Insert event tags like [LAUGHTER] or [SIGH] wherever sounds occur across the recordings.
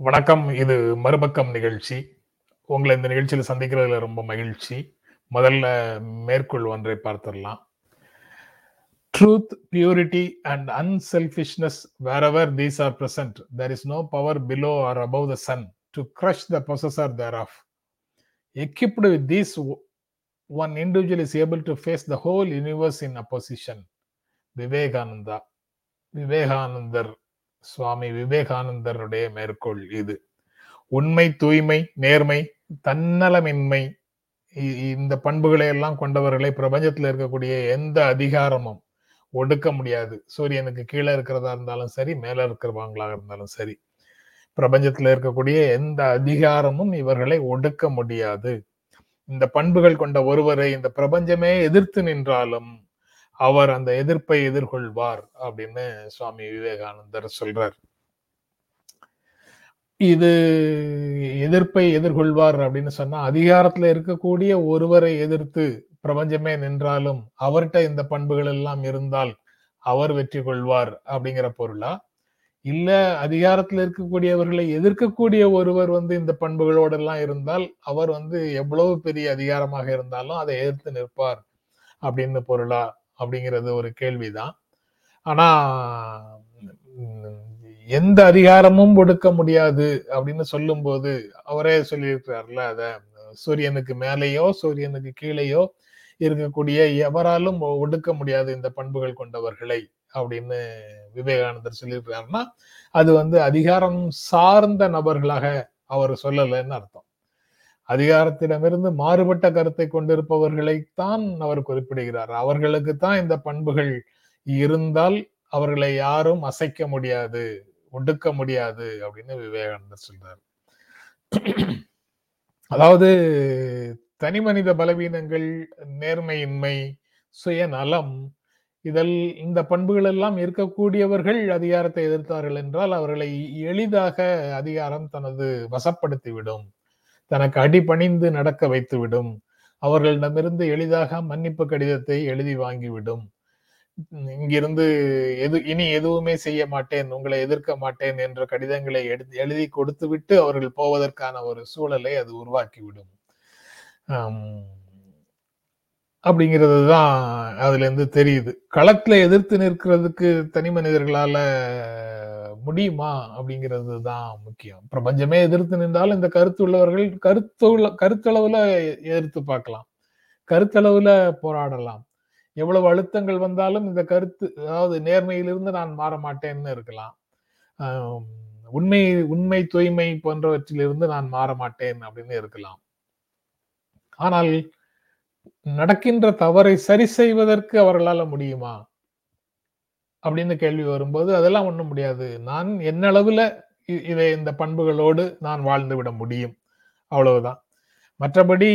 வணக்கம். இது மறுபக்கம் நிகழ்ச்சி. உங்களை இந்த நிகழ்ச்சியில் சந்திக்கிறதுல ரொம்ப மகிழ்ச்சி. முதல்ல மேற்கோள் ஒன்றை பார்த்துடலாம். Truth purity and unselfishness wherever these are present there is no power below or above the sun to crush the possessor thereof equipped with these one individual is able to face the whole universe in opposition Vivekananda விவேகானந்தர் சுவாமி விவேகானந்தருடைய மேற்கோள் இது. உண்மை தூய்மை நேர்மை தன்னலமின்மை இந்த பண்புகளை எல்லாம் கொண்டவர்களை பிரபஞ்சத்தில் இருக்கக்கூடிய எந்த அதிகாரமும் ஒடுக்க முடியாது. சூரியனுக்கு கீழே இருக்கிறதா இருந்தாலும் சரி மேல இருக்கிறவங்களாக இருந்தாலும் சரி. பிரபஞ்சத்தில் இருக்கக்கூடிய எந்த அதிகாரமும் இவர்களை ஒடுக்க முடியாது. இந்த பண்புகள் கொண்ட ஒருவரை இந்த பிரபஞ்சமே எதிர்த்து நின்றாலும் அவர் அந்த எதிர்ப்பை எதிர்கொள்வார் அப்படின்னு சுவாமி விவேகானந்தர் சொல்றார். இது எதிர்ப்பை எதிர்கொள்வார் அப்படின்னு சொன்னா அதிகாரத்துல இருக்கக்கூடிய ஒருவரை எதிர்த்து பிரபஞ்சமே நின்றாலும் அவர்கிட்ட இந்த பண்புகள் எல்லாம் இருந்தால் அவர் வெற்றி கொள்வார் அப்படிங்கிற பொருளா? இல்ல அதிகாரத்துல இருக்கக்கூடியவர்களை எதிர்க்கக்கூடிய ஒருவர் வந்து இந்த பண்புகளோடு எல்லாம் இருந்தால் அவர் வந்து எவ்வளவு பெரிய அதிகாரமாக இருந்தாலும் அதை எதிர்த்து நிற்பார் அப்படின்னு பொருளா? அப்படிங்கிறது ஒரு கேள்விதான். ஆனா எந்த அதிகாரமும் ஒடுக்க முடியாது அப்படின்னு சொல்லும்போது அவரே சொல்லியிருக்கிறார்ல அத சூரியனுக்கு மேலேயோ சூரியனுக்கு கீழேயோ இருக்கக்கூடிய எவராலும் ஒடுக்க முடியாது இந்த பண்புகள் கொண்டவர்களை அப்படின்னு விவேகானந்தர் சொல்லியிருக்கிறாருன்னா அது வந்து அதிகாரம் சார்ந்த நபர்களாக அவர் சொல்லலைன்னு அர்த்தம். அதிகாரத்திடமிருந்து மாறுபட்ட கருத்தை கொண்டிருப்பவர்களைத்தான் அவர் குறிப்பிடுகிறார். அவர்களுக்கு தான் இந்த பண்புகள் இருந்தால் அவர்களை யாரும் அசைக்க முடியாது ஒடுக்க முடியாது அப்படின்னு விவேகானந்தர் சொல்றார். அதாவது தனி மனித பலவீனங்கள் நேர்மையின்மை சுயநலம் இதில் இந்த பண்புகள் எல்லாம் இருக்கக்கூடியவர்கள் அதிகாரத்தை எதிர்த்தார்கள் என்றால் அவர்களை எளிதாக அதிகாரம் தனது வசப்படுத்திவிடும். தனக்கு அடிபணிந்து நடக்க வைத்துவிடும். அவர்களிடமிருந்து எளிதாக மன்னிப்பு கடிதத்தை எழுதி வாங்கிவிடும். இங்கிருந்து எது இனி எதுவுமே செய்ய மாட்டேன் உங்களை எதிர்க்க மாட்டேன் என்ற கடிதங்களை எழுதி கொடுத்து விட்டு அவர்கள் போவதற்கான ஒரு சூழலை அது உருவாக்கிவிடும். அப்படிங்கிறது தான் அதுல இருந்து தெரியுது. களத்துல எதிர்த்து நிற்கிறதுக்கு தனி மனிதர்களால முடியுமா அப்படிங்கிறது தான் முக்கியம். பிரபஞ்சமே எதிர்த்து நின்றாலும் இந்த கருத்து உள்ளவர்கள் கருத்துள்ள கருத்தளவுல எதிர்த்து பார்க்கலாம். கருத்தளவுல போராடலாம். எவ்வளவு அழுத்தங்கள் வந்தாலும் இந்த கருத்து அதாவது நேர்மையிலிருந்து நான் மாற மாட்டேன்னு இருக்கலாம். உண்மை உண்மை தூய்மை போன்றவற்றிலிருந்து நான் மாற மாட்டேன் அப்படின்னு இருக்கலாம். ஆனால் நடக்கின்ற தவறை சரி செய்வதற்கு அவர்களால் முடியுமா? அப்படின்னு கேள்வி வரும்போது அதெல்லாம் ஒண்ணும் முடியாது. நான் என்னளவுல இதை இந்த பண்புகளோடு நான் வாழ்ந்து விட முடியும்? அவ்வளவுதான். மற்றபடி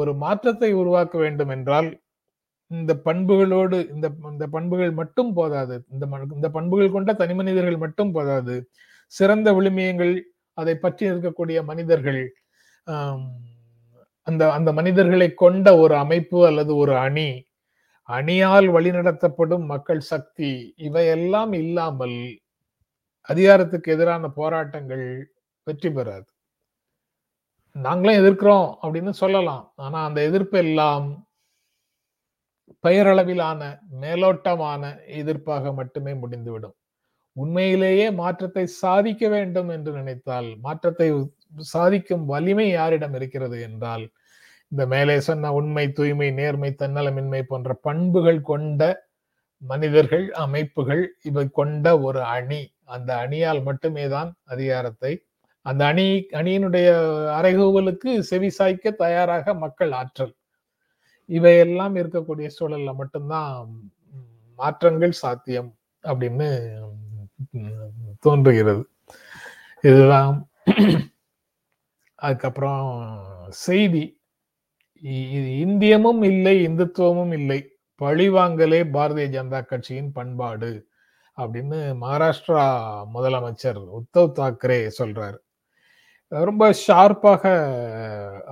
ஒரு மாற்றத்தை உருவாக்க வேண்டும் என்றால் இந்த பண்புகளோடு இந்த இந்த பண்புகள் மட்டும் போதாது. இந்த இந்த பண்புகள் கொண்ட தனி மனிதர்கள் மட்டும் போதாது. சிறந்த விழுமியங்கள் அதை பற்றி இருக்கக்கூடிய மனிதர்கள் அந்த அந்த மனிதர்களை கொண்ட ஒரு அமைப்பு அல்லது ஒரு அணி அணியால் வழிநடத்தப்படும் மக்கள் சக்தி இவையெல்லாம் இல்லாமல் அதிகாரத்துக்கு எதிரான போராட்டங்கள் வெற்றி பெறாது. நாங்களும் எதிர்க்கிறோம் அப்படின்னு சொல்லலாம். ஆனா அந்த எதிர்ப்பு எல்லாம் பெயரளவிலான மேலோட்டமான எதிர்ப்பாக மட்டுமே முடிந்துவிடும். உண்மையிலேயே மாற்றத்தை சாதிக்க வேண்டும் என்று நினைத்தால் மாற்றத்தை சாதிக்கும் வலிமை யாரிடம் இருக்கிறது என்றால் இந்த மேலே சொன்ன உண்மை தூய்மை நேர்மை தன்னலமின்மை போன்ற பண்புகள் கொண்ட மனிதர்கள் அமைப்புகள் இவை கொண்ட ஒரு அணி. அந்த அணியால் மட்டுமே தான் அதிகாரத்தை அந்த அணி அணியினுடைய அறைகூவலுக்கு செவி சாய்க்க தயாராக மக்கள் ஆற்றல். இவையெல்லாம் இருக்கக்கூடிய சூழல்ல மட்டும்தான் மாற்றங்கள் சாத்தியம் அப்படின்னு தோன்றுகிறது. இதுதான். அதுக்கப்புறம் செய்தி. இந்தியமும் இல்லை இந்துத்துவமும் இல்லை. பழிவாங்கலே பாரதிய ஜனதா கட்சியின் பண்பாடு அப்படின்னு மகாராஷ்டிரா முதலமைச்சர் உத்தவ் தாக்கரே சொல்றாரு. ரொம்ப ஷார்ப்பாக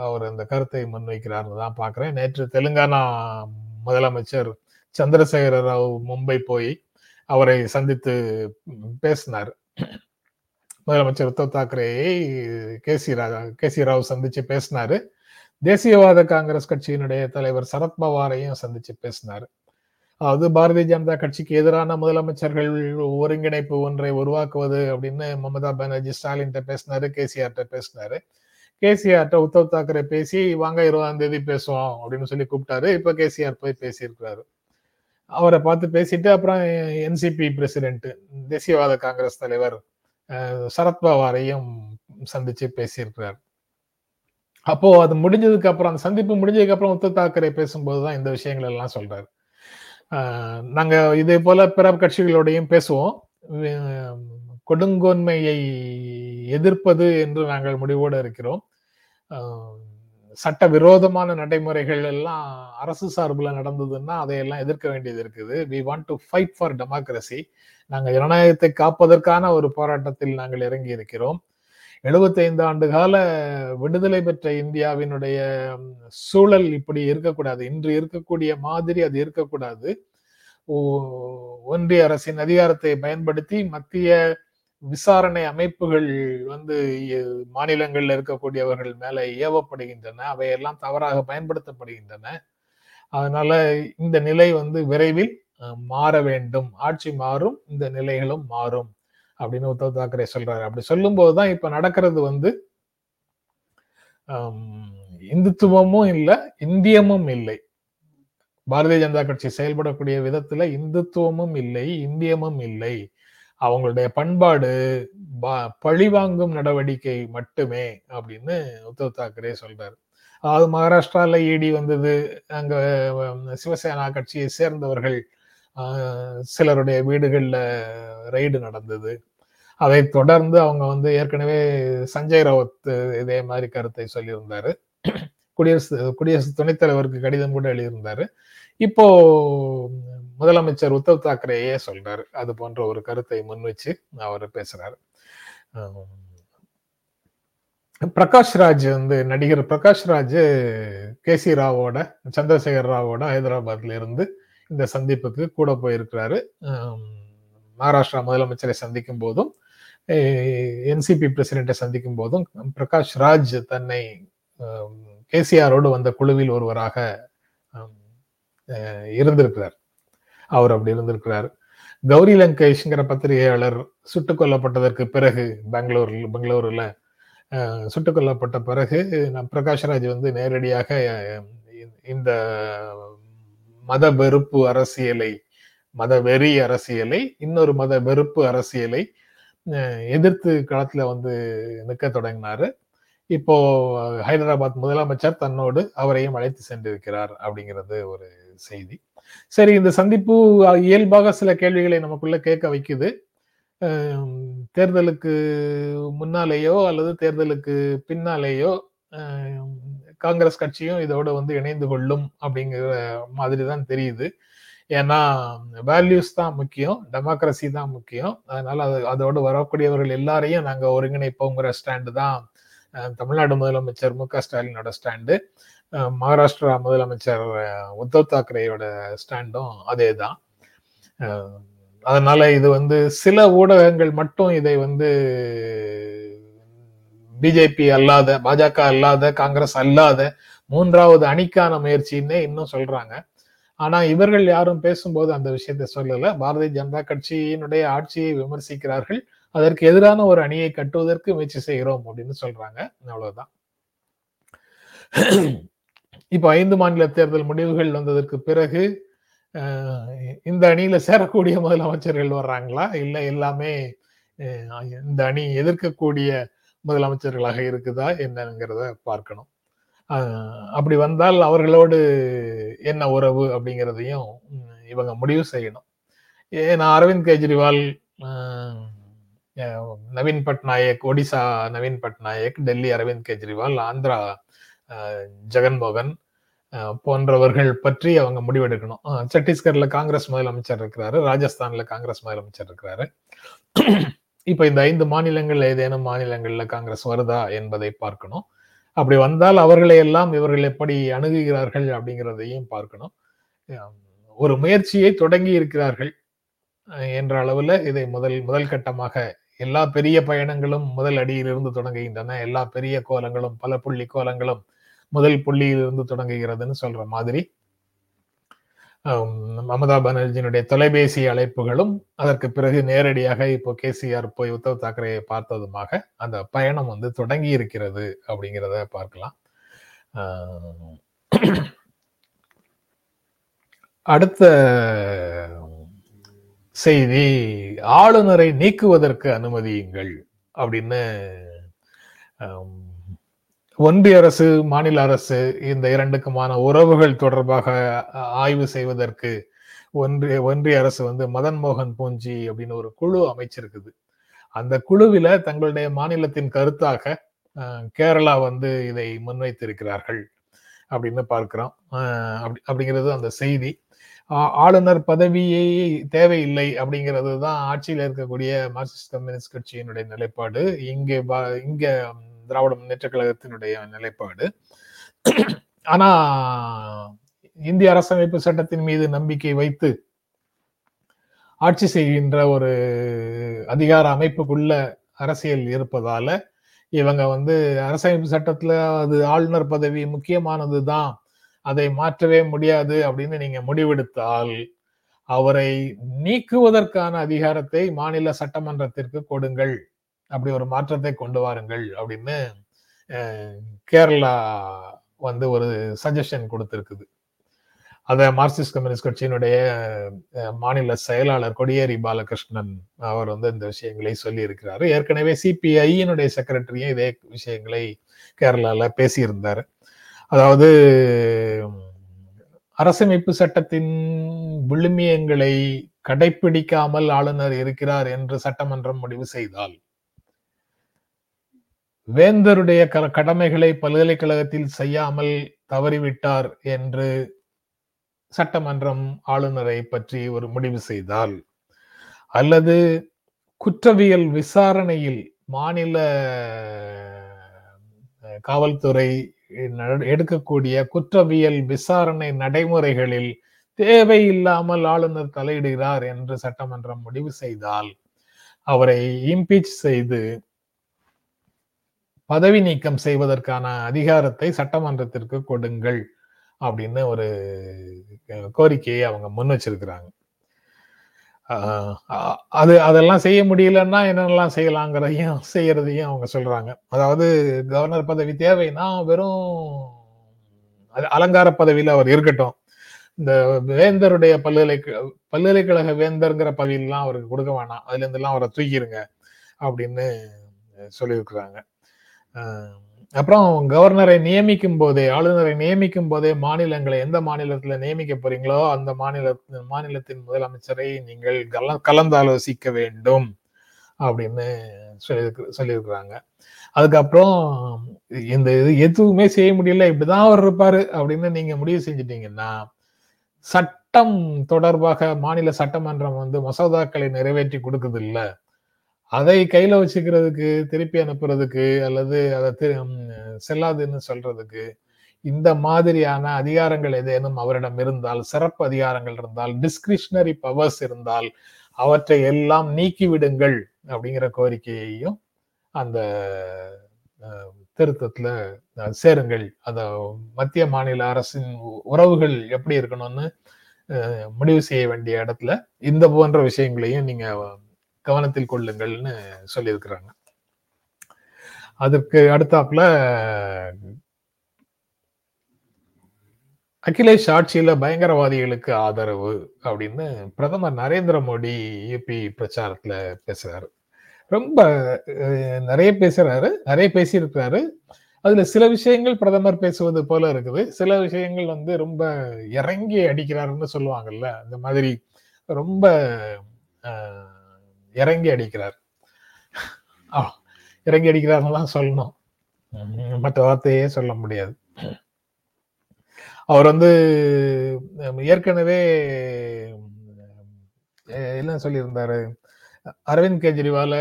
அவர் அந்த கருத்தை முன்வைக்கிறார்னு தான் பார்க்குறேன் நேற்று தெலுங்கானா முதலமைச்சர் சந்திரசேகர ராவ் மும்பை போய் அவரை சந்தித்து பேசினார். முதலமைச்சர் Uddhav தாக்கரேயை K C Raja K C Rao சந்திச்சு பேசினாரு. தேசியவாத காங்கிரஸ் கட்சியினுடைய தலைவர் சரத்பவாரையும் சந்திச்சு பேசினார். அதாவது பாரதிய ஜனதா கட்சிக்கு எதிரான முதலமைச்சர்கள் ஒருங்கிணைப்பு ஒன்றை உருவாக்குவது அப்படின்னு மமதா பானர்ஜி ஸ்டாலின்கிட்ட பேசினாரு கேசிஆர்ட்ட பேசினாரு. கேசிஆர்கிட்ட உத்தவ் தாக்கரே பேசி வாங்க இருபதாம் தேதி பேசுவோம் அப்படின்னு சொல்லி கூப்பிட்டாரு. இப்ப கேசிஆர் போய் பேசியிருக்கிறாரு. அவரை பார்த்து பேசிட்டு அப்புறம் என்சிபி பிரசிடென்ட் தேசியவாத காங்கிரஸ் தலைவர் சரத்பவாரையும் சந்திச்சு பேசியிருக்கிறார். அப்போ அது முடிஞ்சதுக்கு அப்புறம் அந்த சந்திப்பு முடிஞ்சதுக்கு அப்புறம் உத்தவ் தாக்கரே பேசும்போதுதான் இந்த விஷயங்கள் எல்லாம் சொல்றாரு. நாங்க இதே போல பிற கட்சிகளோடையும் பேசுவோம். கொடுங்கோன்மையை எதிர்ப்பது என்று நாங்கள் முடிவோடு இருக்கிறோம். சட்ட விரோதமான நடைமுறைகள் எல்லாம் அரசு சார்பில் நடந்ததுன்னா அதையெல்லாம் எதிர்க்க வேண்டியது இருக்குது. We want to fight for democracy நாங்கள் ஜனநாயகத்தை காப்பதற்கான ஒரு போராட்டத்தில் நாங்கள் இறங்கி இருக்கிறோம் எழுபத்தைந்து ஆண்டு கால விடுதலை பெற்ற இந்தியாவினுடைய சூழல் இப்படி இருக்கக்கூடாது. இன்று இருக்கக்கூடிய மாதிரி அது இருக்கக்கூடாது. ஒன்றிய அரசின் அதிகாரத்தை பயன்படுத்தி மத்திய விசாரணை அமைப்புகள் வந்து மாநிலங்களில் இருக்கக்கூடியவர்கள் மேல ஏவப்படுகின்றன. அவையெல்லாம் தவறாக பயன்படுத்தப்படுகின்றன. அதனால இந்த நிலை வந்து விரைவில் மாற வேண்டும். ஆட்சி மாறும் இந்த நிலைகளும் மாறும். அப்படின்னு உத்தவ் தாக்கரே சொல்றாரு. அப்படி சொல்லும் போதுதான் இப்ப நடக்கிறது வந்து இந்துத்துவமும் இல்லை இந்தியமும் இல்லை. பாரதிய ஜனதா கட்சி செயல்படக்கூடிய விதத்துல இந்துத்துவமும் இல்லை இந்தியமும் இல்லை. அவங்களுடைய பண்பாடு பழிவாங்கும் நடவடிக்கை மட்டுமே அப்படின்னு உத்தவ் தாக்கரே சொல்றாரு. அதாவது மகாராஷ்டிரால இடி வந்தது அங்க சிவசேனா கட்சியை சேர்ந்தவர்கள் சிலருடைய வீடுகள்ல ரெய்டு நடந்தது. அதை தொடர்ந்து அவங்க வந்து ஏற்கனவே சஞ்சய் ராவத் இதே மாதிரி கருத்தை சொல்லியிருந்தாரு. குடியரசு குடியரசு துணைத் தலைவருக்கு கடிதம் கூட எழுதியிருந்தாரு. இப்போ முதலமைச்சர் உத்தவ் தாக்கரேயே சொல்றாரு. அது போன்ற ஒரு கருத்தை முன் வச்சு அவர் பேசுறாரு. பிரகாஷ் ராஜ் வந்து நடிகர் பிரகாஷ் ராஜ் கே சி ராவோட சந்திரசேகர் ராவோட ஹைதராபாத்ல இருந்து இந்த சந்திப்புக்கு கூட போயிருக்கிறாரு. மகாராஷ்டிரா முதலமைச்சரை சந்திக்கும் போதும் என்சிபி பிரசிடென்ட்டை சந்திக்கும் போதும் பிரகாஷ் ராஜ் தன்னை கேசிஆரோடு வந்த குழுவில் ஒருவராக இருந்திருக்கிறார் அவர் அப்படி இருந்திருக்கிறார் கௌரி லங்கேஷ்ங்கிற பத்திரிகையாளர் சுட்டுக் கொல்லப்பட்டதற்கு பிறகு பெங்களூரில் பெங்களூரில் சுட்டுக் கொல்லப்பட்ட பிறகு பிரகாஷ்ராஜ் வந்து நேரடியாக இந்த மத வெறுப்பு அரசியலை மத வெறி அரசியலை இன்னொரு மத வெறுப்பு அரசியலை எதிர்த்து களத்துல வந்து நிற்க தொடங்கினாரு. இப்போ ஹைதராபாத் முதலமைச்சர் தன்னோடு அவரையும் அழைத்து சென்றிருக்கிறார் அப்படிங்கிறது ஒரு செய்தி. சரி இந்த சந்திப்பு இயல்பாக சில கேள்விகளை நமக்குள்ள கேட்க வைக்குது. தேர்தலுக்கு முன்னாலேயோ அல்லது தேர்தலுக்கு பின்னாலேயோ காங்கிரஸ் கட்சியும் இதோட வந்து இணைந்து கொள்ளும் அப்படிங்கிற மாதிரி தான் தெரியுது. ஏன்னா வேல்யூஸ் தான் முக்கியம் டெமோக்ரஸி தான் முக்கியம். அதனால அது அதோடு வரக்கூடியவர்கள் எல்லாரையும் நாங்கள் ஒருங்கிணைப்போங்கிற ஸ்டாண்டு தான் தமிழ்நாடு முதலமைச்சர் மு க ஸ்டாலினோட ஸ்டாண்டு மகாராஷ்டிரா முதலமைச்சர் உத்தவ் தாக்கரேயோட ஸ்டாண்டும் அதே தான். அதனால இது வந்து சில ஊடகங்கள் மட்டும் இதை வந்து பிஜேபி அல்லாத பாஜக அல்லாத காங்கிரஸ் அல்லாத மூன்றாவது அணிக்கான முயற்சின்னே இன்னும் சொல்றாங்க. ஆனா இவர்கள் யாரும் பேசும்போது அந்த விஷயத்தை சொல்லல. பாரதிய ஜனதா கட்சியினுடைய ஆட்சியை விமர்சிக்கிறார்கள். அதற்கு எதிரான ஒரு அணியை கட்டுவதற்கு முயற்சி செய்கிறோம் அப்படின்னு சொல்றாங்க. அவ்வளவுதான். இப்போ ஐந்து மாநில தேர்தல் முடிவுகள் வந்ததற்கு பிறகு இந்த அணியில சேரக்கூடிய முதலமைச்சர்கள் வர்றாங்களா? இல்ல எல்லாமே இந்த அணி எதிர்க்கக்கூடிய முதலமைச்சர்களாக இருக்குதா என்னங்கிறத பார்க்கணும். அப்படி வந்தால் அவர்களோடு என்ன உறவு அப்படிங்கிறதையும் இவங்க முடிவு செய்யணும். ஏன்னா அரவிந்த் கெஜ்ரிவால் நவீன் பட்நாயக் ஒடிசா நவீன் பட்நாயக் டெல்லி அரவிந்த் கெஜ்ரிவால் ஆந்திரா ஜெகன்மோகன் போன்றவர்கள் பற்றி அவங்க முடிவெடுக்கணும். சத்தீஸ்கர்ல காங்கிரஸ் முதலமைச்சர் இருக்கிறாரு ராஜஸ்தான்ல காங்கிரஸ் முதலமைச்சர் இருக்கிறாரு. இப்போ இந்த ஐந்து மாநிலங்கள் ஏதேனும் மாநிலங்கள்ல காங்கிரஸ் வருதா என்பதை பார்க்கணும். அப்படி வந்தால் அவர்களை எல்லாம் இவர்கள் எப்படி அணுகுகிறார்கள் அப்படிங்கிறதையும் பார்க்கணும். ஒரு முயற்சியை தொடங்கி இருக்கிறார்கள் என்ற அளவில் இதை முதல் முதல் கட்டமாக எல்லா பெரிய பயணங்களும் முதல் அடியிலிருந்து தொடங்குகின்றன. எல்லா பெரிய கோலங்களும் பல புள்ளி கோலங்களும் முதல் புள்ளியிலிருந்து தொடங்குகிறதுன்னு சொல்ற மாதிரி மமதா பானர்ஜியினுடைய தொலைபேசி அழைப்புகளும் அதற்கு பிறகு நேரடியாக இப்போ கேசிஆர் போய் உத்தவ் தாக்கரேயை பார்த்ததுமாக அந்த பயணம் வந்து தொடங்கி இருக்கிறது அப்படிங்கிறத பார்க்கலாம். அடுத்த செய்தி ஆளுநரை நீக்குவதற்கு அனுமதியுங்கள் அப்படின்னு ஒன்றிய அரசு மாநில அரசு இந்த இரண்டுக்குமான உறவுகள் தொடர்பாக ஆய்வு செய்வதற்கு ஒன்றிய ஒன்றிய அரசு வந்து மதன் மோகன் பூஞ்சி அப்படின்னு ஒரு குழு அமைச்சிருக்குது. அந்த குழுவில தங்களுடைய மாநிலத்தின் கருத்தாக கேரளா வந்து இதை முன்வைத்திருக்கிறார்கள் அப்படின்னு பார்க்கிறோம். அப்படி அப்படிங்கிறது அந்த செய்தி. ஆளுநர் பதவியே தேவையில்லை அப்படிங்கிறது தான் ஆட்சியில் இருக்கக்கூடிய மார்க்சிஸ்ட் கம்யூனிஸ்ட் கட்சியினுடைய நிலைப்பாடு. இங்கே இங்கே திராவிட முன்னேற்ற கழகத்தினுடைய நிலைப்பாடு. ஆனா இந்திய அரசமைப்பு சட்டத்தின் மீது நம்பிக்கை வைத்து ஆட்சி செய்கின்ற ஒரு அதிகார அமைப்புக்குள்ள அரசியல் இருப்பதால இவங்க வந்து அரசமைப்பு சட்டத்துல அது ஆளுநர் பதவி முக்கியமானது தான் அதை மாற்றவே முடியாது அப்படின்னு நீங்க முடிவெடுத்தால் அவரை நீக்குவதற்கான அதிகாரத்தை மாநில சட்டமன்றத்திற்கு கொடுங்கள். அப்படி ஒரு மாற்றத்தை கொண்டு வாருங்கள் அப்படின்னு கேரளா வந்து ஒரு சஜஷன் கொடுத்துருக்குது. அதை மார்க்சிஸ்ட் கம்யூனிஸ்ட் கட்சியினுடைய மாநில செயலாளர் கொடியேரி பாலகிருஷ்ணன் அவர் வந்து இந்த விஷயங்களை சொல்லி இருக்கிறாரு ஏற்கனவே சிபிஐயினுடைய செக்ரட்டரியும் இதே விஷயங்களை கேரளாவில் பேசியிருந்தார். அதாவது அரசமைப்பு சட்டத்தின் விழுமியங்களை கடைபிடிக்காமல் ஆளுநர் இருக்கிறார் என்று சட்டமன்றம் முடிவு செய்தால் வேந்தருடைய கடமைகளை பல்கலைக்கழகத்தில் செய்யாமல் தவறிவிட்டார் என்று சட்டமன்றம் ஆளுநரை பற்றி ஒரு முடிவு செய்தால் அல்லது குற்றவியல் விசாரணையில் மாநில காவல்துறை எடுக்கக்கூடிய குற்றவியல் விசாரணை நடைமுறைகளில் தேவையில்லாமல் ஆளுநர் தலையிடுகிறார் என்று சட்டமன்றம் முடிவு செய்தால் அவரை இம்பீச் செய்து பதவி நீக்கம் செய்வதற்கான அதிகாரத்தை சட்டமன்றத்திற்கு கொடுங்கள் அப்படின்னு ஒரு கோரிக்கையை அவங்க முன் வச்சிருக்கிறாங்க. அது அதெல்லாம் செய்ய முடியலன்னா என்னென்னலாம் செய்யலாங்கிறதையும் செய்யறதையும் அவங்க சொல்றாங்க. அதாவது கவர்னர் பதவி தேவைன்னா வெறும் அலங்கார பதவியில் அவர் இருக்கட்டும். இந்த வேந்தருடைய பல்கலை பல்கலைக்கழக வேந்தருங்கிற பதவியெல்லாம் அவருக்கு கொடுக்க வேணாம். அதுல அவரை தூக்கிடுங்க அப்படின்னு சொல்லியிருக்கிறாங்க. அப்புறம் கவர்னரை நியமிக்கும் போதே ஆளுநரை நியமிக்கும் போதே மாநிலங்களை எந்த மாநிலத்துல நியமிக்க போறீங்களோ அந்த மாநில மாநிலத்தின் முதலமைச்சரை நீங்கள் கல கலந்தாலோசிக்க வேண்டும் அப்படின்னு சொல்லி சொல்லியிருக்கிறாங்க. அதுக்கப்புறம் இந்த இது எதுவுமே செய்ய முடியல இப்படிதான் அவர் இருப்பாரு அப்படின்னு நீங்க முடிவு செஞ்சிட்டீங்கன்னா சட்டம் தொடர்பாக மாநில சட்டமன்றம் வந்து மசோதாக்களை நிறைவேற்றி கொடுக்குது இல்லை? அதை கையில வச்சுக்கிறதுக்கு திருப்பி அனுப்புறதுக்கு அல்லது அதை செல்லாதுன்னு சொல்றதுக்கு இந்த மாதிரியான அதிகாரங்கள் ஏதேனும் அவரிடம் இருந்தால் சிறப்பு அதிகாரங்கள் இருந்தால் டிஸ்கிரிஷனரி பவர்ஸ் இருந்தால் அவற்றை எல்லாம் நீக்கி விடுங்கள் அப்படிங்கிற கோரிக்கையையும் அந்த திருத்தத்துல சேருங்கள். அத மத்திய மாநில அரசின் உறவுகள் எப்படி இருக்கணும்னு முடிவு செய்ய வேண்டிய இடத்துல இந்த போன்ற விஷயங்களையும் நீங்க கவனத்தில் கொள்ளுங்கள்னு சொல்லியிருக்கிறாங்க. அதற்கு அடுத்தாப்புல அகிலேஷ் ஆட்சியில பயங்கரவாதிகளுக்கு ஆதரவு அப்படின்னு பிரதமர் நரேந்திர மோடி யூபி பிரச்சாரத்துல பேசுறாரு. ரொம்ப நிறைய பேசுறாரு நிறைய பேசியிருக்கிறாரு. அதுல சில விஷயங்கள் பிரதமர் பேசுவது போல இருக்குது. சில விஷயங்கள் வந்து ரொம்ப இறங்கி அடிக்கிறாருன்னு சொல்லுவாங்கல்ல அந்த மாதிரி ரொம்ப இறங்கி அடிக்கிறார். இறங்கி அடிக்கிறாருன்னு சொல்லணும். மற்ற வார்த்தையே சொல்ல முடியாது. அவர் வந்து ஏற்கனவே என்ன சொல்லியிருந்தாரு? அரவிந்த் கெஜ்ரிவால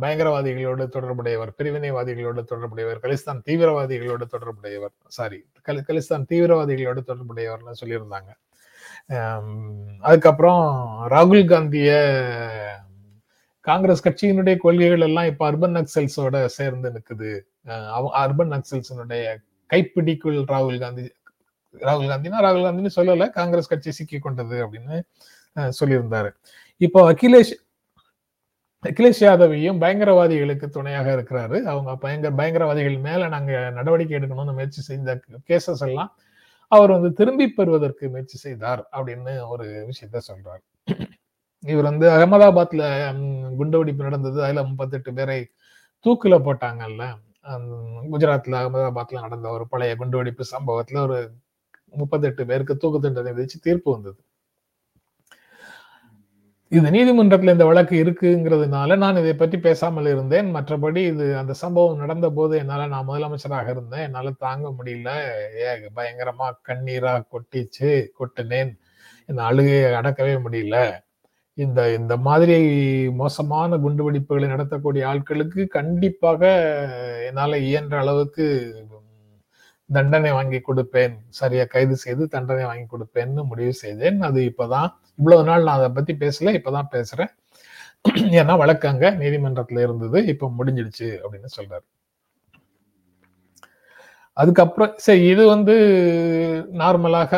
பயங்கரவாதிகளோடு தொடர்புடையவர் பிரிவினைவாதிகளோடு தொடர்புடையவர் கலிஸ்தான் தீவிரவாதிகளோடு தொடர்புடையவர் சாரி கலிஸ்தான் தீவிரவாதிகளோடு தொடர்புடையவர்னு சொல்லியிருந்தாங்க. அதுக்கப்புறம் ராகுல் காந்திய காங்கிரஸ் கட்சியினுடைய கொள்கைகள் எல்லாம் இப்ப அர்பன் நக்சல்ஸோட சேர்ந்து நிக்குது. அர்பன் நக்சல்ஸினுடைய கைப்பிடிக்குள் ராகுல் காந்தி ராகுல் காந்தினா ராகுல் காந்தின்னு சொல்லல காங்கிரஸ் கட்சி சிக்கி கொண்டது அப்படின்னு சொல்லியிருந்தாரு. இப்போ அகிலேஷ் அகிலேஷ் யாதவையும் பயங்கரவாதிகளுக்கு துணையாக இருக்கிறாரு. அவங்க பயங்கர பயங்கரவாதிகள் மேல நாங்க நடவடிக்கை எடுக்கணும்னு முயற்சி செய்த கேசஸ் எல்லாம் அவர் வந்து திரும்பி பெறுவதற்கு முயற்சி செய்தார் அப்படின்னு ஒரு விஷயத்த சொல்றாரு. இவர் வந்து அகமதாபாத்ல குண்டுவெடிப்பு நடந்தது. அதுல முப்பத்தெட்டு பேரை தூக்குல போட்டாங்கல்ல. குஜராத்ல அகமதாபாத்ல நடந்த ஒரு பழைய குண்டுவெடிப்பு சம்பவத்துல ஒரு முப்பத்தெட்டு பேருக்கு தூக்கு தண்டனை விதிச்சு தீர்ப்பு வந்தது. இது நீதிமன்றத்தில் இந்த வழக்கு இருக்குங்கிறதுனால நான் இதை பற்றி பேசாமல் இருந்தேன். மற்றபடி இது அந்த சம்பவம் நடந்த போது என்னால் நான் முதலமைச்சராக இருந்தேன். என்னால் தாங்க முடியல. ஏ பயங்கரமா கண்ணீராக கொட்டிச்சு கொட்டினேன். என் அழுகையை அடக்கவே முடியல. இந்த இந்த மாதிரி மோசமான குண்டுவெடிப்புகளை நடத்தக்கூடிய ஆட்களுக்கு கண்டிப்பாக என்னால் இயன்ற அளவுக்கு தண்டனை வாங்கி கொடுப்பேன். சரியா கைது செய்து தண்டனை வாங்கி கொடுப்பேன்னு முடிவு செய்தேன். அது இப்போதான் இவ்வளவு நாள் நான் அதை பத்தி பேசல இப்பதான் பேசுறேன். ஏன்னா வழக்கங்க நீதிமன்றத்துல இருந்தது இப்ப முடிஞ்சிடுச்சு அப்படின்னு சொல்றாரு. அதுக்கப்புறம் சரி இது வந்து நார்மலாக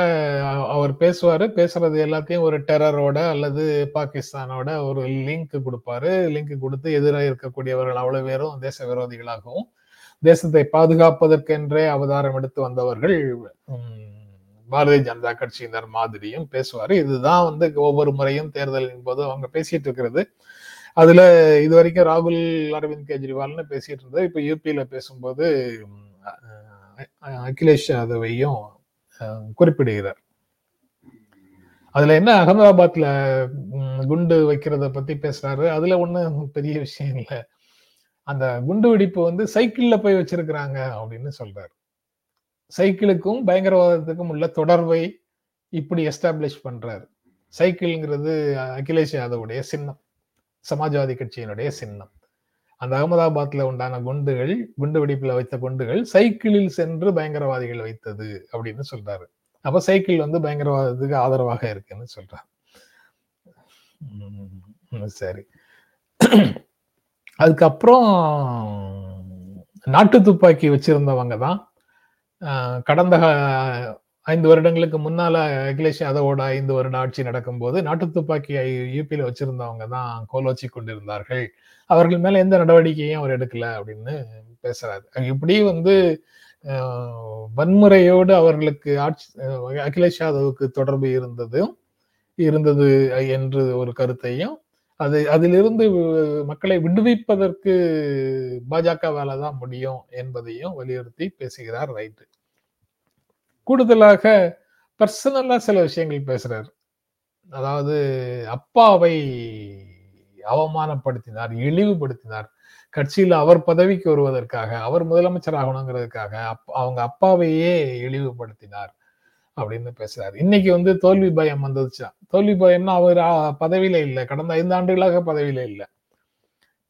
அவர் பேசுவார். பேசுறது எல்லாத்தையும் ஒரு டெரரோட அல்லது பாகிஸ்தானோட ஒரு லிங்க் கொடுப்பாரு. லிங்க் கொடுத்து எதிராக இருக்கக்கூடியவர்கள் அவ்வளவு பேரும் தேச விரோதிகளாகவும் தேசத்தை பாதுகாப்பதற்கென்றே அவதாரம் எடுத்து வந்தவர்கள் பாரதிய ஜனதா கட்சியினர் மாதிரியும் பேசுவார். இதுதான் வந்து ஒவ்வொரு முறையும் தேர்தலின் போது அவங்க பேசிட்டு இருக்கிறது. அதுல இது வரைக்கும் ராகுல் அரவிந்த் கெஜ்ரிவால்னு பேசிட்டு இருந்தது. இப்ப யூபியில பேசும்போது அகிலேஷ் யாதவையும் குறிப்பிடுகிறார். அதுல என்ன அகமதாபாத்ல குண்டு வைக்கிறத பத்தி பேசுறாரு? அதுல ஒண்ணும் பெரிய விஷயம் இல்லை. அந்த குண்டு வெடிப்பு வந்து சைக்கிள்ல போய் வச்சிருக்கிறாங்க அப்படின்னு சொல்றாரு. சைக்கிளுக்கும் பயங்கரவாதத்துக்கும் உள்ள தொடர்பை இப்படி எஸ்டாப்ளிஷ் பண்றாரு. சைக்கிள்ங்கிறது அகிலேஷ் யாதவுடைய சின்னம். சமாஜ்வாதி கட்சியினுடைய சின்னம். அந்த அகமதாபாத்ல உண்டான குண்டுகள் குண்டு வெடிப்புல வைத்த குண்டுகள் சைக்கிளில் சென்று பயங்கரவாதிகள் வைத்தது அப்படின்னு சொல்றாரு. அப்ப சைக்கிள் வந்து பயங்கரவாதத்துக்கு ஆதரவாக இருக்குன்னு சொல்றாரு. சரி. அதுக்கப்புறம் நாட்டு துப்பாக்கி வச்சிருந்தவங்க தான் கடந்த ஐந்து வருடங்களுக்கு முன்னால அகிலேஷ் யாதவோட ஐந்து வருட ஆட்சி நடக்கும்போது நாட்டு துப்பாக்கி யூபியில வச்சிருந்தவங்க தான் கோலோச்சி கொண்டிருந்தார்கள். அவர்கள் மேல எந்த நடவடிக்கையும் அவர் எடுக்கல அப்படின்னு பேசுறாரு. இப்படி வந்து வன்முறையோடு அவர்களுக்கு ஆட்சி அகிலேஷ் யாதவுக்கு தொடர்பு இருந்ததும் இருந்தது என்று ஒரு கருத்தையும் அது அதிலிருந்து மக்களை விடுவிப்பதற்கு பாஜக வேலை தான் முடியும் என்பதையும் வலியுறுத்தி பேசுகிறார் ரைட்டு. கூடுதலாக பர்சனலாக சில விஷயங்கள் பேசுகிறார் அதாவது அப்பாவை அவமானப்படுத்தினார் இழிவுபடுத்தினார். கட்சியில் அவர் பதவிக்கு வருவதற்காக அவர் முதலமைச்சர் ஆகணுங்கிறதுக்காக அவங்க அப்பாவையே இழிவுபடுத்தினார் அப்படின்னு பேசுறாரு. இன்னைக்கு வந்து தோல்வி பயம் வந்துச்சா தோல்வி பயம்னா அவர் பதவியில இல்லை. கடந்த ஐந்து ஆண்டுகளாக பதவியில இல்லை.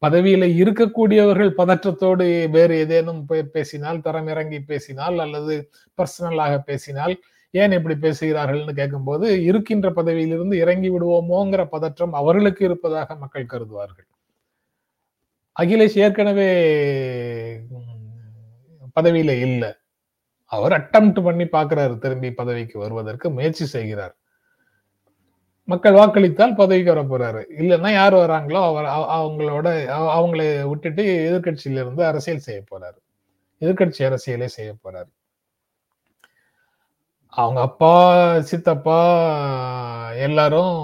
பதவியில இருக்கக்கூடியவர்கள் பதற்றத்தோடு வேறு ஏதேனும் பேசினால் தரம் இறங்கி பேசினால் அல்லது பர்சனலாக பேசினால் ஏன் இப்படி பேசுகிறார்கள்னு கேட்கும்போது இருக்கின்ற பதவியிலிருந்து இறங்கி விடுவோமோங்கிற பதற்றம் அவர்களுக்கு இருப்பதாக மக்கள் கருதுவார்கள். அகிலேஷ் ஏற்கனவே பதவியில இல்லை. அவர் அட்டம் பண்ணி பார்க்கிறாரு திரும்பி பதவிக்கு வருவதற்கு முயற்சி செய்கிறார். மக்கள் வாக்களித்தால் பதவிக்கு வர போறாரு. இல்லைன்னா யார் வராங்களோ அவர் அவங்களோட அவங்களை விட்டுட்டு எதிர்கட்சியில இருந்து அரசியல் செய்ய போறாரு. எதிர்கட்சி அரசியலே செய்ய போறாரு. அவங்க அப்பா சித்தப்பா எல்லாரும்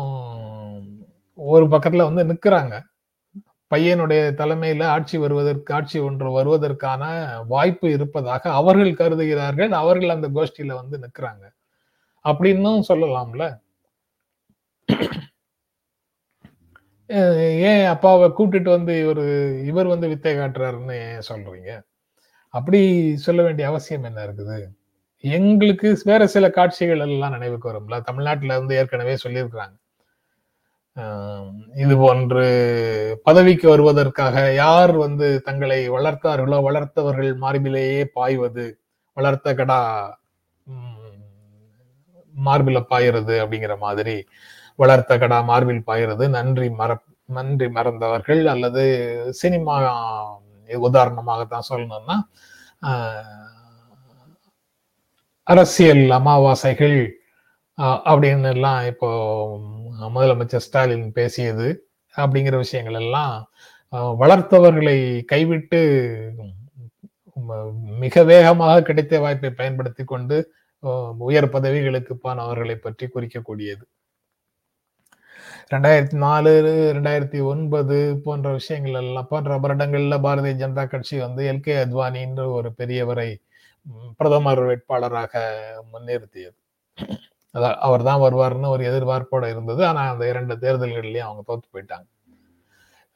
ஒரு பக்கத்துல வந்து நிக்கிறாங்க. பையனுடைய தலைமையில ஆட்சி வருவதற்கு ஆட்சி ஒன்று வருவதற்கான வாய்ப்பு இருப்பதாக அவர்கள் கருதுகிறார்கள். அவர்கள் அந்த கோஷ்டியில வந்து நிக்கிறாங்க. அப்படின்னும் சொல்லலாம்ல? ஏன் அப்பாவை கூப்பிட்டுட்டு வந்து இவர் இவர் வந்து வித்தை காட்டுறாருன்னு ஏன் சொல்றீங்க? அப்படி சொல்ல வேண்டிய அவசியம் என்ன இருக்குது? எங்களுக்கு வேற சில காட்சிகள் எல்லாம் நினைவுக்கு வரும்ல? தமிழ்நாட்டில் இருந்து ஏற்கனவே சொல்லியிருக்கிறாங்க. இது போன்று பதவிக்கு வருவதற்காக யார் வந்து தங்களை வளர்த்தார்களோ வளர்த்தவர்கள் மார்பிலேயே பாய்வது வளர்த்த கடா மார்பில பாயிறது அப்படிங்கிற மாதிரி வளர்த்த கடா மார்பில் பாயிறது. நன்றி மற நன்றி மறந்தவர்கள். அல்லது சினிமா உதாரணமாக தான் சொல்லணும்னா அரசியல் அமாவாசைகள் அப்படின்னு எல்லாம் இப்போ முதலமைச்சர் ஸ்டாலின் பேசியது அப்படிங்கிற விஷயங்கள் எல்லாம் வளர்த்தவர்களை கைவிட்டு மிக வேகமாக கிடைத்த வாய்ப்பை பயன்படுத்தி கொண்டு உயர் பதவிகளுக்கு போனவர்களை பற்றி குறிக்கக்கூடியது. ரெண்டாயிரத்தி நாலு ரெண்டாயிரத்தி ஒன்பது போன்ற விஷயங்கள் எல்லாம் போன்ற வருடங்களில் பாரதிய ஜனதா கட்சி வந்து எல் கே அத்வானின்ற ஒரு பெரியவரை பிரதமர் வேட்பாளராக முன்னிறுத்தியது. அதான் அவர் தான் வருவார்னு ஒரு எதிர்பார்ப்போடு இருந்தது. ஆனால் அந்த இரண்டு தேர்தல்கள்லயும் அவங்க தோத்து போயிட்டாங்க.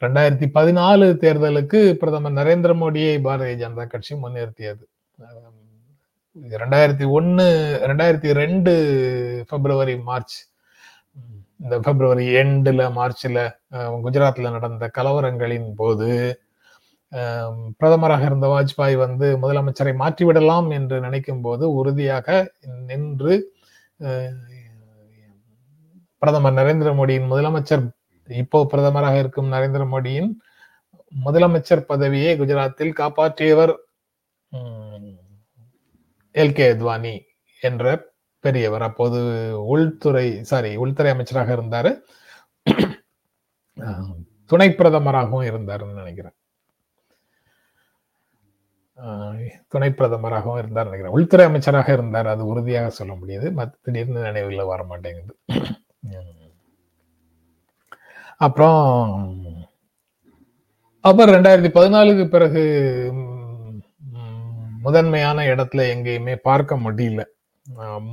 ரெண்டாயிரத்தி பதினாலு தேர்தலுக்கு பிரதமர் நரேந்திர மோடியை பாரதிய ஜனதா கட்சி முன்னிறுத்தியது. ரெண்டாயிரத்தி ஒன்று ரெண்டாயிரத்தி ரெண்டு பிப்ரவரி மார்ச் இந்த பிப்ரவரி எண்டில் மார்ச்சில் குஜராத்தில் நடந்த கலவரங்களின் போது பிரதமராக இருந்த வாஜ்பாய் வந்து முதலமைச்சரை மாற்றிவிடலாம் என்று நினைக்கும் போது உறுதியாக நின்று பிரதமர் நரேந்திர மோடியின் முதலமைச்சர் இப்போ பிரதமராக இருக்கும் நரேந்திர மோடியின் முதலமைச்சர் பதவியை குஜராத்தில் காப்பாற்றியவர் எல் கே அத்வானி என்ற பெரியவர். அப்போது உள்துறை சாரி உள்துறை அமைச்சராக இருந்தார். துணை பிரதமராகவும் இருந்தாருன்னு நினைக்கிறேன். துணை பிரதமராகவும் இருந்தார் நினைக்கிறேன். உள்துறை அமைச்சராக இருந்தார் அது உறுதியாக சொல்ல முடியுது. மற்ற திடீர்னு நினைவில் வர மாட்டேங்குது. [CLEARS THROAT] அப்புறம் அப்புறம் ரெண்டாயிரத்தி பதினாலுக்கு பிறகு முதன்மையான இடத்துல எங்கேயுமே பார்க்க முடியல.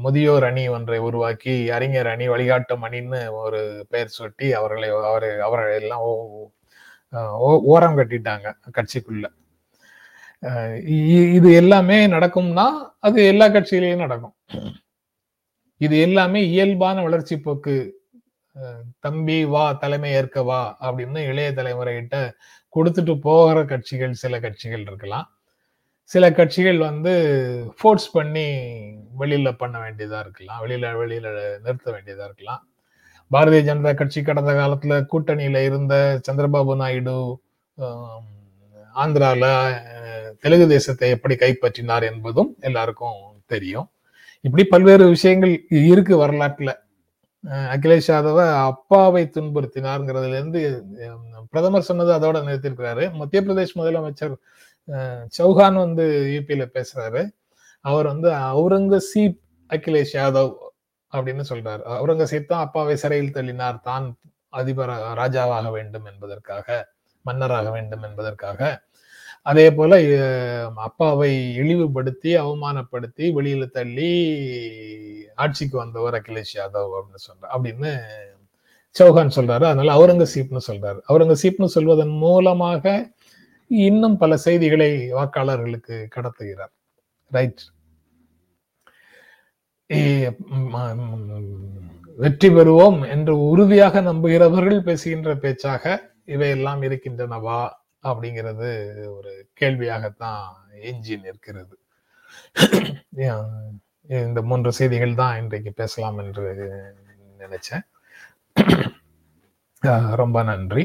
முதியோர் அணி ஒன்றை உருவாக்கி அறிஞர் அணி வழிகாட்டும் அணின்னு ஒரு பெயர் சுட்டி அவர்களை அவர் அவர்களை எல்லாம் ஓரம் கட்டிட்டாங்க கட்சிக்குள்ள. இது எல்லாமே நடக்கும்னா அது எல்லா கட்சியிலையும் நடக்கும். இது எல்லாமே இயல்பான வளர்ச்சி போக்கு. தம்பி வா தலைமை ஏற்க வா அப்படின்னு இளைய தலைமுறைகிட்ட கொடுத்துட்டு போகிற கட்சிகள் சில கட்சிகள் இருக்கலாம். சில கட்சிகள் வந்து ஃபோர்ஸ் பண்ணி வெளியில பண்ண வேண்டியதா இருக்கலாம். வெளியில வெளியில நிறுத்த வேண்டியதா இருக்கலாம். பாரதிய ஜனதா கட்சி கடந்த காலத்துல கூட்டணியில இருந்த சந்திரபாபு நாயுடு ஆந்திரால தெலுங்கு தேசத்தை எப்படி கைப்பற்றினார் என்பதும் எல்லாருக்கும் தெரியும். இப்படி பல்வேறு விஷயங்கள் இருக்கு வரலாற்றுல. அகிலேஷ் யாதவ அப்பாவை துன்புறுத்தினார்ங்கிறதுல இருந்து பிரதமர் சொன்னது அதோட நிறுத்திருக்கிறாரு மத்திய பிரதேஷ் முதலமைச்சர் சௌஹான் வந்து யூபியில பேசுறாரு. அவர் வந்து அவுரங்கசீப் அகிலேஷ் யாதவ் அப்படின்னு சொல்றாரு. அவுரங்கசீப் தான் அப்பாவை சிறையில் தள்ளினார். தான் அதிபர் ராஜாவாக வேண்டும் என்பதற்காக மன்னராக வேண்டும் என்பதற்காக. அதே போல அப்பாவை இழிவுபடுத்தி அவமானப்படுத்தி வெளியில தள்ளி ஆட்சிக்கு வந்தவர் அகிலேஷ் யாதவ் அப்படின்னு சொல்ற அப்படின்னு சௌஹான் சொல்றாரு. அதனால அவுரங்கசீப்னு சொல்றாரு. அவுரங்கசீப்னு சொல்வதன் மூலமாக இன்னும் பல செய்திகளை வாக்காளர்களுக்கு கடத்துகிறார். ரைட் வெற்றி பெறுவோம் என்று உறுதியாக நம்புகிறவர்கள் பேசுகின்ற பேச்சாக இவையெல்லாம் இருக்கின்றனவா அப்படிங்கிறது ஒரு கேள்வியாகத்தான் எஞ்சி நிற்கிறது. இந்த மூன்று செய்திகள் தான் இன்றைக்கு பேசலாம் என்று நினைச்சேன். ரொம்ப நன்றி.